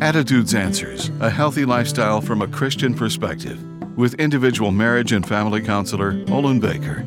Attitudes Answers A Healthy Lifestyle from a Christian Perspective with individual marriage and family counselor Olin Baker.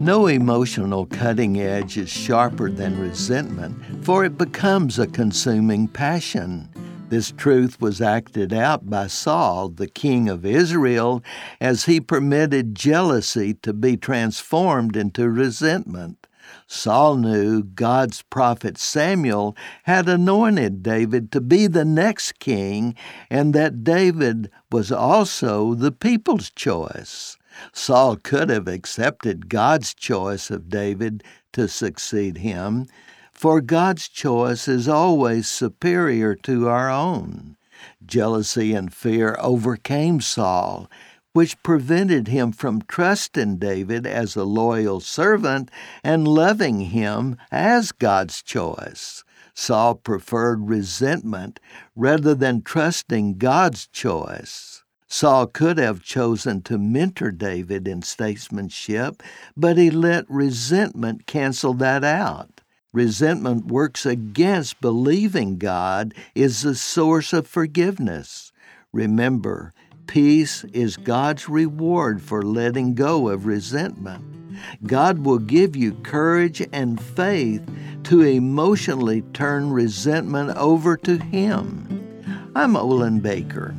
No emotional cutting edge is sharper than resentment, for it becomes a consuming passion. This truth was acted out by Saul, the king of Israel, as he permitted jealousy to be transformed into resentment. Saul knew God's prophet Samuel had anointed David to be the next king, and that David was also the people's choice. Saul could have accepted God's choice of David to succeed him, for God's choice is always superior to our own. Jealousy and fear overcame Saul, which prevented him from trusting David as a loyal servant and loving him as God's choice. Saul preferred resentment rather than trusting God's choice. Saul could have chosen to mentor David in statesmanship, but he let resentment cancel that out. Resentment works against believing God is the source of forgiveness. Remember, Peace is God's reward for letting go of resentment. God will give you courage and faith to emotionally turn resentment over to Him. I'm Olin Baker.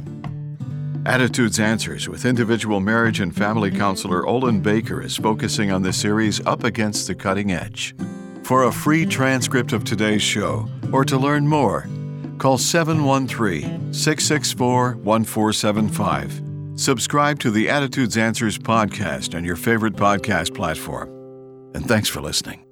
Attitudes Answers with individual marriage and family counselor Olin Baker is focusing on the series Up Against the Cutting Edge. For a free transcript of today's show or to learn more, Call 713 664 1475. Subscribe to the Attitudes Answers podcast on your favorite podcast platform. And thanks for listening.